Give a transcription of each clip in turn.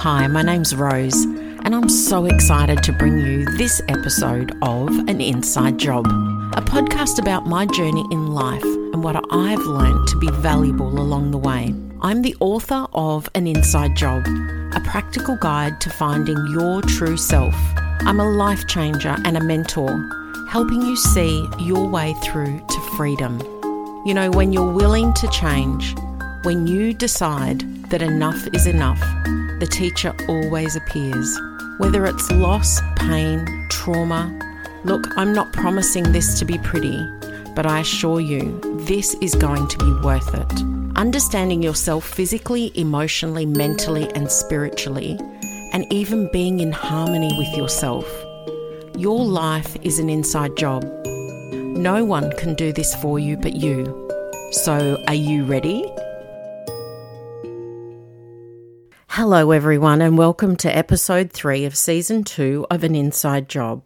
Hi, my name's Rose, and I'm so excited to bring you this episode of An Inside Job, a podcast about my journey in life and what I've learned to be valuable along the way. I'm the author of An Inside Job, a practical guide to finding your true self. I'm a life changer and a mentor, helping you see your way through to freedom. You know, when you're willing to change, when you decide that enough is enough, the teacher always appears. Whether it's loss, pain, trauma. Look, I'm not promising this to be pretty, but I assure you, this is going to be worth it. Understanding yourself physically, emotionally, mentally, and spiritually, and even being in harmony with yourself. Your life is an inside job. No one can do this for you but you. So, are you ready? Hello, everyone, and welcome to episode three of season two of An Inside Job.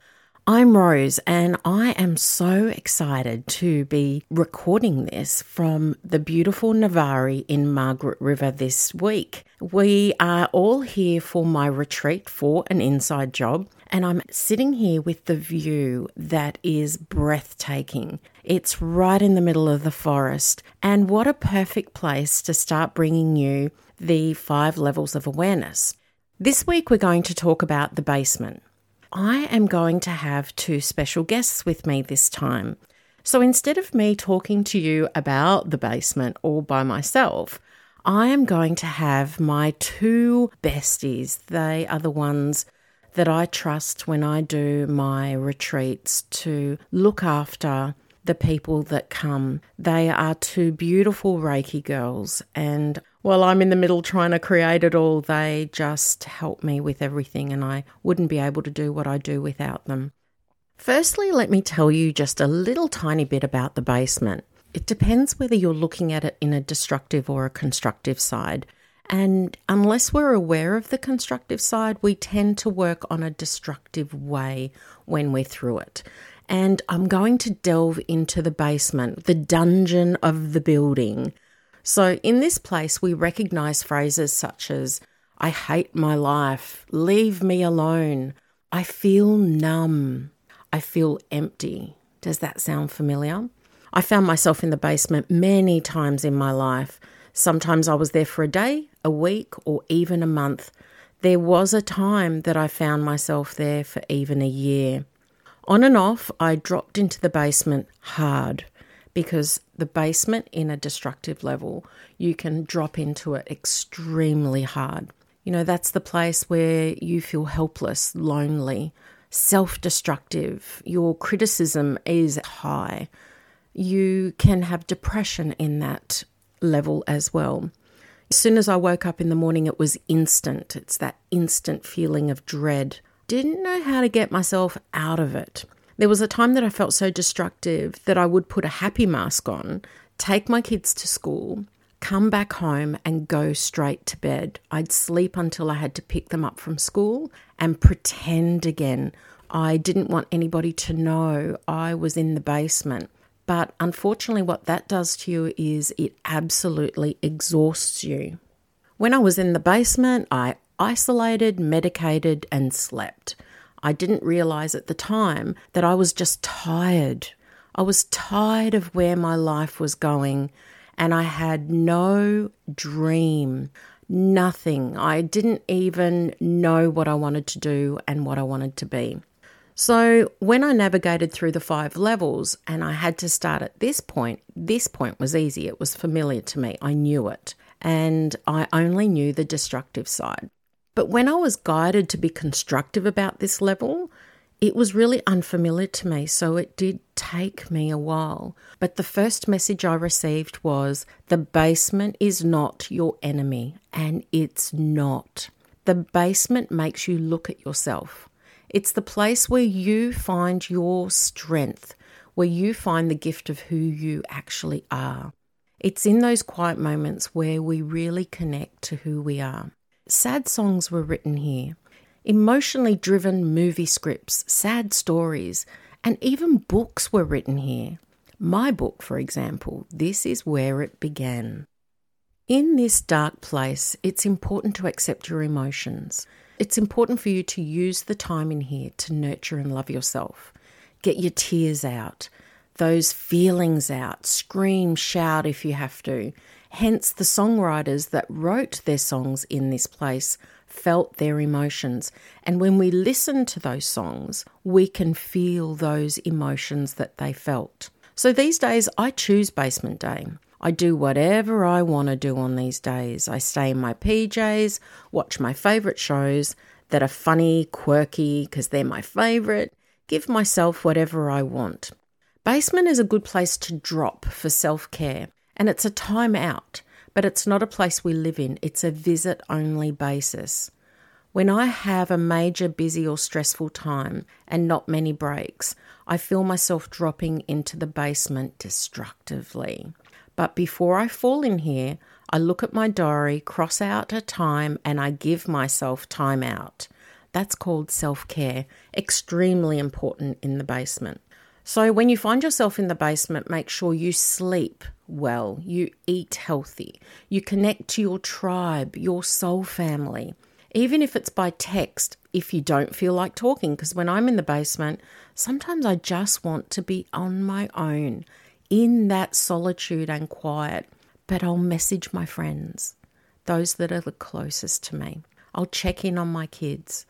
I'm Rose, and I am so excited to be recording this from the beautiful Navarre in Margaret River this week. We are all here for my retreat for an inside job, and I'm sitting here with the view that is breathtaking. It's right in the middle of the forest, and what a perfect place to start bringing you the five levels of awareness. This week, we're going to talk about the basement. I am going to have two special guests with me this time. So instead of me talking to you about the basement all by myself, I am going to have my two besties. They are the ones that I trust when I do my retreats to look after the people that come. They are two beautiful Reiki girls, and while I'm in the middle trying to create it all, they just help me with everything, and I wouldn't be able to do what I do without them. Firstly, let me tell you just a little tiny bit about the basement. It depends whether you're looking at it in a destructive or a constructive side. And unless we're aware of the constructive side, we tend to work on a destructive way when we're through it. And I'm going to delve into the basement, the dungeon of the building, so, in this place, we recognize phrases such as, I hate my life, leave me alone, I feel numb, I feel empty. Does that sound familiar? I found myself in the basement many times in my life. Sometimes I was there for a day, a week, or even a month. There was a time that I found myself there for even a year. On and off, I dropped into the basement hard because the basement in a destructive level, you can drop into it extremely hard. You know, that's the place where you feel helpless, lonely, self destructive. Your criticism is high. You can have depression in that level as well. As soon as I woke up in the morning, it was instant. It's that instant feeling of dread. Didn't know how to get myself out of it. There was a time that I felt so destructive that I would put a happy mask on, take my kids to school, come back home, and go straight to bed. I'd sleep until I had to pick them up from school and pretend again. I didn't want anybody to know I was in the basement. But unfortunately, what that does to you is it absolutely exhausts you. When I was in the basement, I isolated, medicated, and slept. I didn't realize at the time that I was just tired. I was tired of where my life was going, and I had no dream, nothing. I didn't even know what I wanted to do and what I wanted to be. So, when I navigated through the five levels and I had to start at this point, this point was easy. It was familiar to me. I knew it. And I only knew the destructive side. But when I was guided to be constructive about this level, it was really unfamiliar to me, so it did take me a while. But the first message I received was the basement is not your enemy, and it's not. The basement makes you look at yourself. It's the place where you find your strength, where you find the gift of who you actually are. It's in those quiet moments where we really connect to who we are. Sad songs were written here, emotionally driven movie scripts, sad stories, and even books were written here. My book, for example, this is where it began. In this dark place, it's important to accept your emotions. It's important for you to use the time in here to nurture and love yourself. Get your tears out, those feelings out, scream, shout if you have to. Hence, the songwriters that wrote their songs in this place felt their emotions. And when we listen to those songs, we can feel those emotions that they felt. So these days, I choose Basement Day. I do whatever I want to do on these days. I stay in my PJs, watch my favourite shows that are funny, quirky, because they're my favourite, give myself whatever I want. Basement is a good place to drop for self care, and it's a time out but it's not a place we live in, it's a visit only basis. When I have a major busy or stressful time and not many breaks, I feel myself dropping into the basement destructively. But before I fall in here, I look at my diary, cross out a time, and I give myself time out. That's called self care, extremely important in the basement. So, when you find yourself in the basement, make sure you sleep well, you eat healthy, you connect to your tribe, your soul family, even if it's by text, if you don't feel like talking. Because when I'm in the basement, sometimes I just want to be on my own in that solitude and quiet. But I'll message my friends, those that are the closest to me. I'll check in on my kids.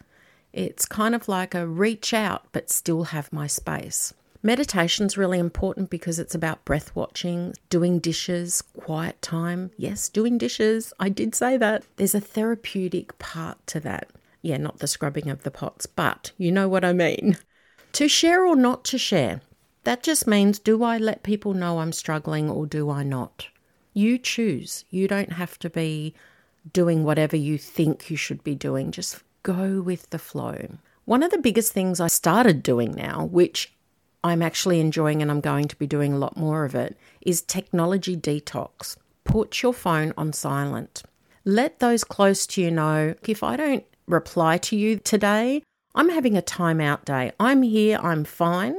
It's kind of like a reach out, but still have my space. Meditation's really important because it's about breath watching, doing dishes, quiet time. Yes, doing dishes. I did say that. There's a therapeutic part to that. Yeah, not the scrubbing of the pots, but you know what I mean. To share or not to share. That just means do I let people know I'm struggling or do I not? You choose. You don't have to be doing whatever you think you should be doing. Just go with the flow. One of the biggest things I started doing now, which I'm actually enjoying and I'm going to be doing a lot more of it, is technology detox. Put your phone on silent. Let those close to you know if I don't reply to you today, I'm having a timeout day. I'm here, I'm fine,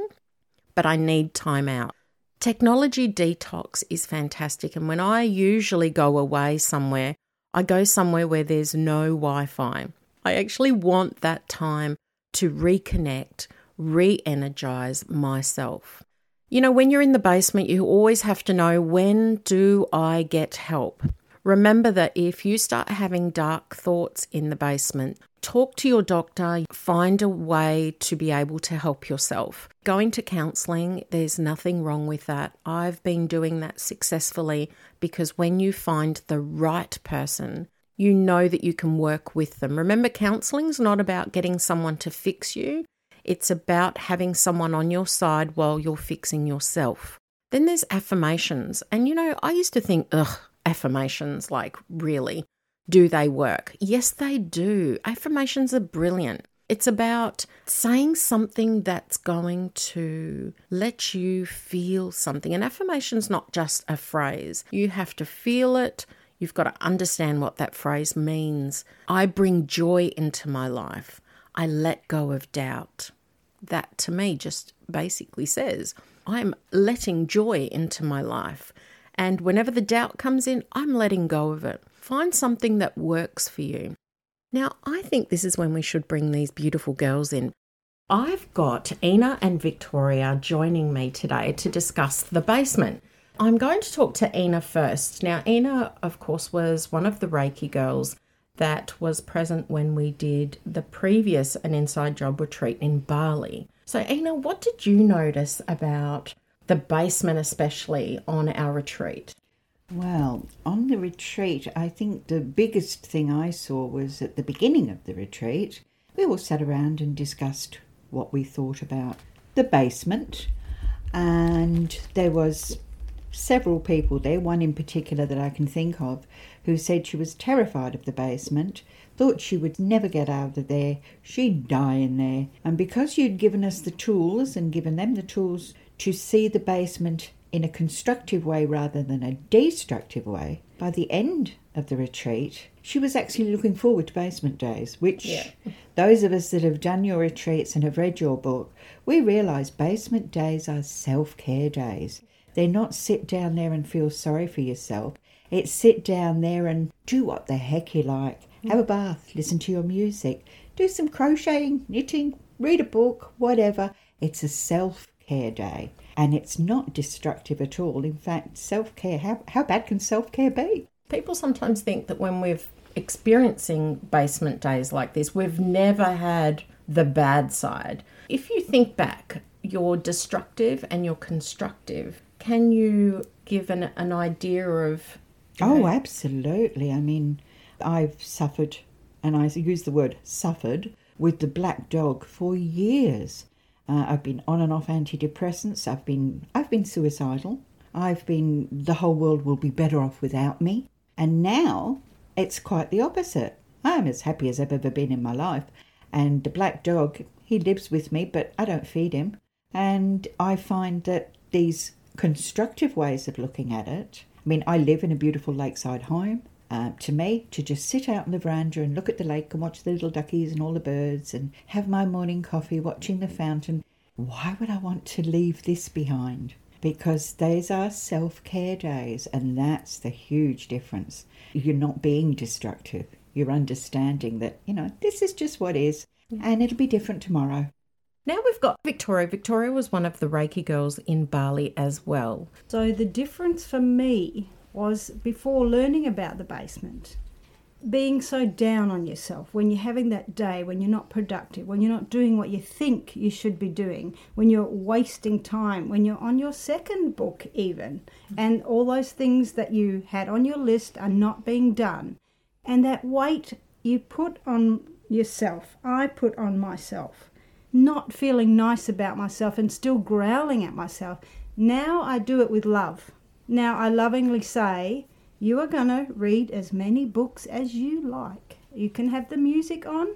but I need time out. Technology detox is fantastic. And when I usually go away somewhere, I go somewhere where there's no Wi Fi. I actually want that time to reconnect re energize myself. You know, when you're in the basement, you always have to know when do I get help? Remember that if you start having dark thoughts in the basement, talk to your doctor, find a way to be able to help yourself. Going to counseling, there's nothing wrong with that. I've been doing that successfully because when you find the right person, you know that you can work with them. Remember, counseling's not about getting someone to fix you, it's about having someone on your side while you're fixing yourself. Then there's affirmations. And you know, I used to think, ugh, affirmations, like really, do they work? Yes, they do. Affirmations are brilliant. It's about saying something that's going to let you feel something. An affirmation's not just a phrase. You have to feel it. You've got to understand what that phrase means. I bring joy into my life. I let go of doubt that to me just basically says I'm letting joy into my life. And whenever the doubt comes in, I'm letting go of it. Find something that works for you. Now, I think this is when we should bring these beautiful girls in. I've got Ina and Victoria joining me today to discuss the basement. I'm going to talk to Ina first. Now, Ina, of course, was one of the Reiki girls that was present when we did the previous An Inside Job retreat in Bali. So, Ina, what did you notice about the basement, especially on our retreat? Well, on the retreat, I think the biggest thing I saw was at the beginning of the retreat, we all sat around and discussed what we thought about the basement, and there was several people there, one in particular that I can think of, who said she was terrified of the basement, thought she would never get out of there, she'd die in there. And because you'd given us the tools and given them the tools to see the basement in a constructive way rather than a destructive way, by the end of the retreat, she was actually looking forward to basement days, which yeah. those of us that have done your retreats and have read your book, we realise basement days are self care days. They're not sit down there and feel sorry for yourself. It's sit down there and do what the heck you like. Have a bath, listen to your music, do some crocheting, knitting, read a book, whatever. It's a self care day. And it's not destructive at all. In fact, self care, how, how bad can self care be? People sometimes think that when we're experiencing basement days like this, we've never had the bad side. If you think back, you're destructive and you're constructive. Can you give an, an idea of. Oh, absolutely. I mean, I've suffered, and I use the word suffered, with the black dog for years. Uh, I've been on and off antidepressants. I've been I've been suicidal. I've been the whole world will be better off without me. And now it's quite the opposite. I'm as happy as I've ever been in my life. And the black dog, he lives with me, but I don't feed him. And I find that these constructive ways of looking at it. I mean, I live in a beautiful lakeside home. Uh, to me, to just sit out on the veranda and look at the lake and watch the little duckies and all the birds and have my morning coffee watching the fountain, why would I want to leave this behind? Because these are self care days, and that's the huge difference. You're not being destructive, you're understanding that, you know, this is just what is, and it'll be different tomorrow. Now we've got Victoria. Victoria was one of the Reiki girls in Bali as well. So the difference for me was before learning about the basement, being so down on yourself when you're having that day when you're not productive, when you're not doing what you think you should be doing, when you're wasting time, when you're on your second book, even, and all those things that you had on your list are not being done. And that weight you put on yourself, I put on myself not feeling nice about myself and still growling at myself. Now I do it with love. Now I lovingly say, You are going to read as many books as you like. You can have the music on,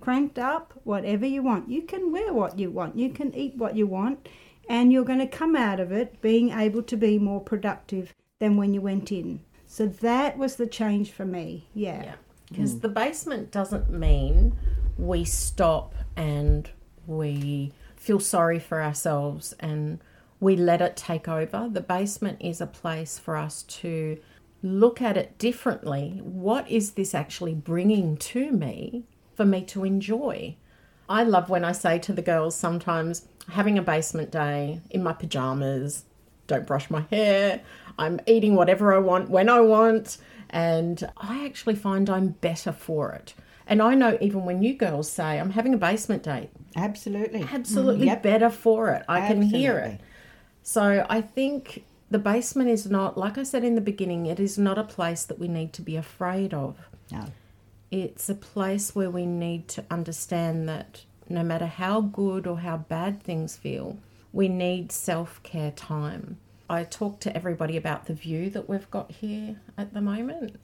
cranked up, whatever you want. You can wear what you want. You can eat what you want. And you're going to come out of it being able to be more productive than when you went in. So that was the change for me. Yeah. Because yeah. mm. the basement doesn't mean we stop and we feel sorry for ourselves and we let it take over. The basement is a place for us to look at it differently. What is this actually bringing to me for me to enjoy? I love when I say to the girls sometimes, having a basement day in my pajamas, don't brush my hair, I'm eating whatever I want when I want, and I actually find I'm better for it. And I know even when you girls say, I'm having a basement date. Absolutely. Absolutely mm, yep. better for it. I Absolutely. can hear it. So I think the basement is not, like I said in the beginning, it is not a place that we need to be afraid of. No. It's a place where we need to understand that no matter how good or how bad things feel, we need self care time. I talk to everybody about the view that we've got here at the moment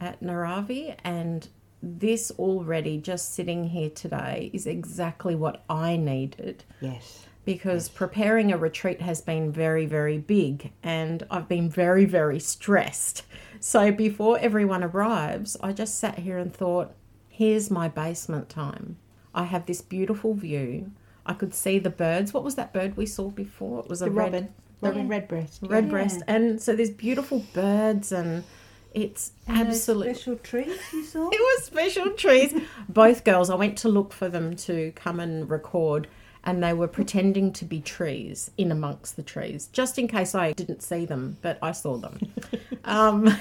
at Naravi, and this already just sitting here today is exactly what I needed. Yes. Because yes. preparing a retreat has been very, very big and I've been very, very stressed. So before everyone arrives, I just sat here and thought, here's my basement time. I have this beautiful view. I could see the birds. What was that bird we saw before? It was a the red, robin. Robin redbreast. Redbreast. Yeah. And so there's beautiful birds and it's absolutely special trees you saw. it was special trees. Both girls, I went to look for them to come and record, and they were pretending to be trees in amongst the trees, just in case I didn't see them, but I saw them. um,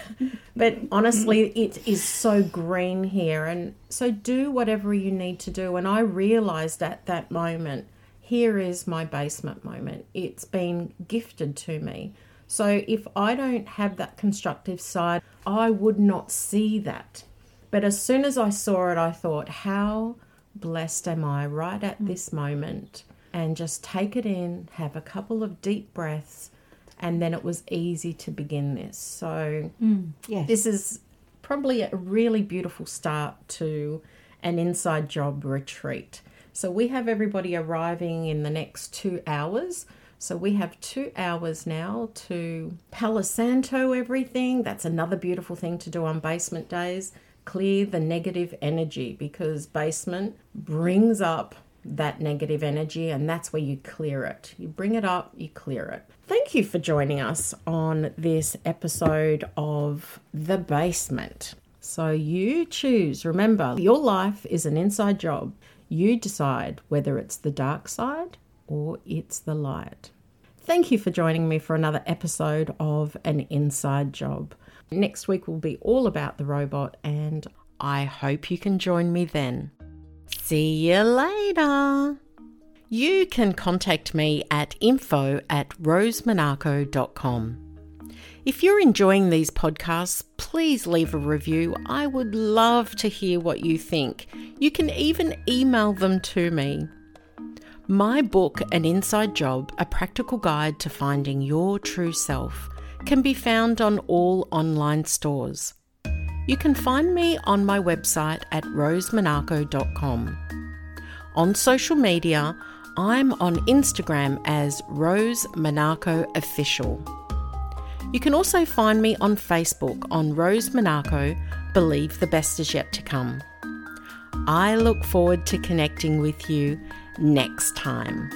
but honestly, it is so green here, and so do whatever you need to do. And I realised at that moment, here is my basement moment. It's been gifted to me. So if I don't have that constructive side, I would not see that. But as soon as I saw it, I thought, how blessed am I right at this moment? And just take it in, have a couple of deep breaths, and then it was easy to begin this. So, mm, yes. this is probably a really beautiful start to an inside job retreat. So, we have everybody arriving in the next two hours. So we have two hours now to palo santo everything. That's another beautiful thing to do on basement days. Clear the negative energy because basement brings up that negative energy, and that's where you clear it. You bring it up, you clear it. Thank you for joining us on this episode of The Basement. So you choose. Remember, your life is an inside job. You decide whether it's the dark side or it's the light. Thank you for joining me for another episode of An Inside Job. Next week will be all about the robot, and I hope you can join me then. See you later. You can contact me at info at rosemonaco.com. If you're enjoying these podcasts, please leave a review. I would love to hear what you think. You can even email them to me. My book, An Inside Job A Practical Guide to Finding Your True Self, can be found on all online stores. You can find me on my website at rosemonaco.com. On social media, I'm on Instagram as Rose Monaco Official. You can also find me on Facebook on Rose Monaco Believe the Best is Yet to Come. I look forward to connecting with you next time.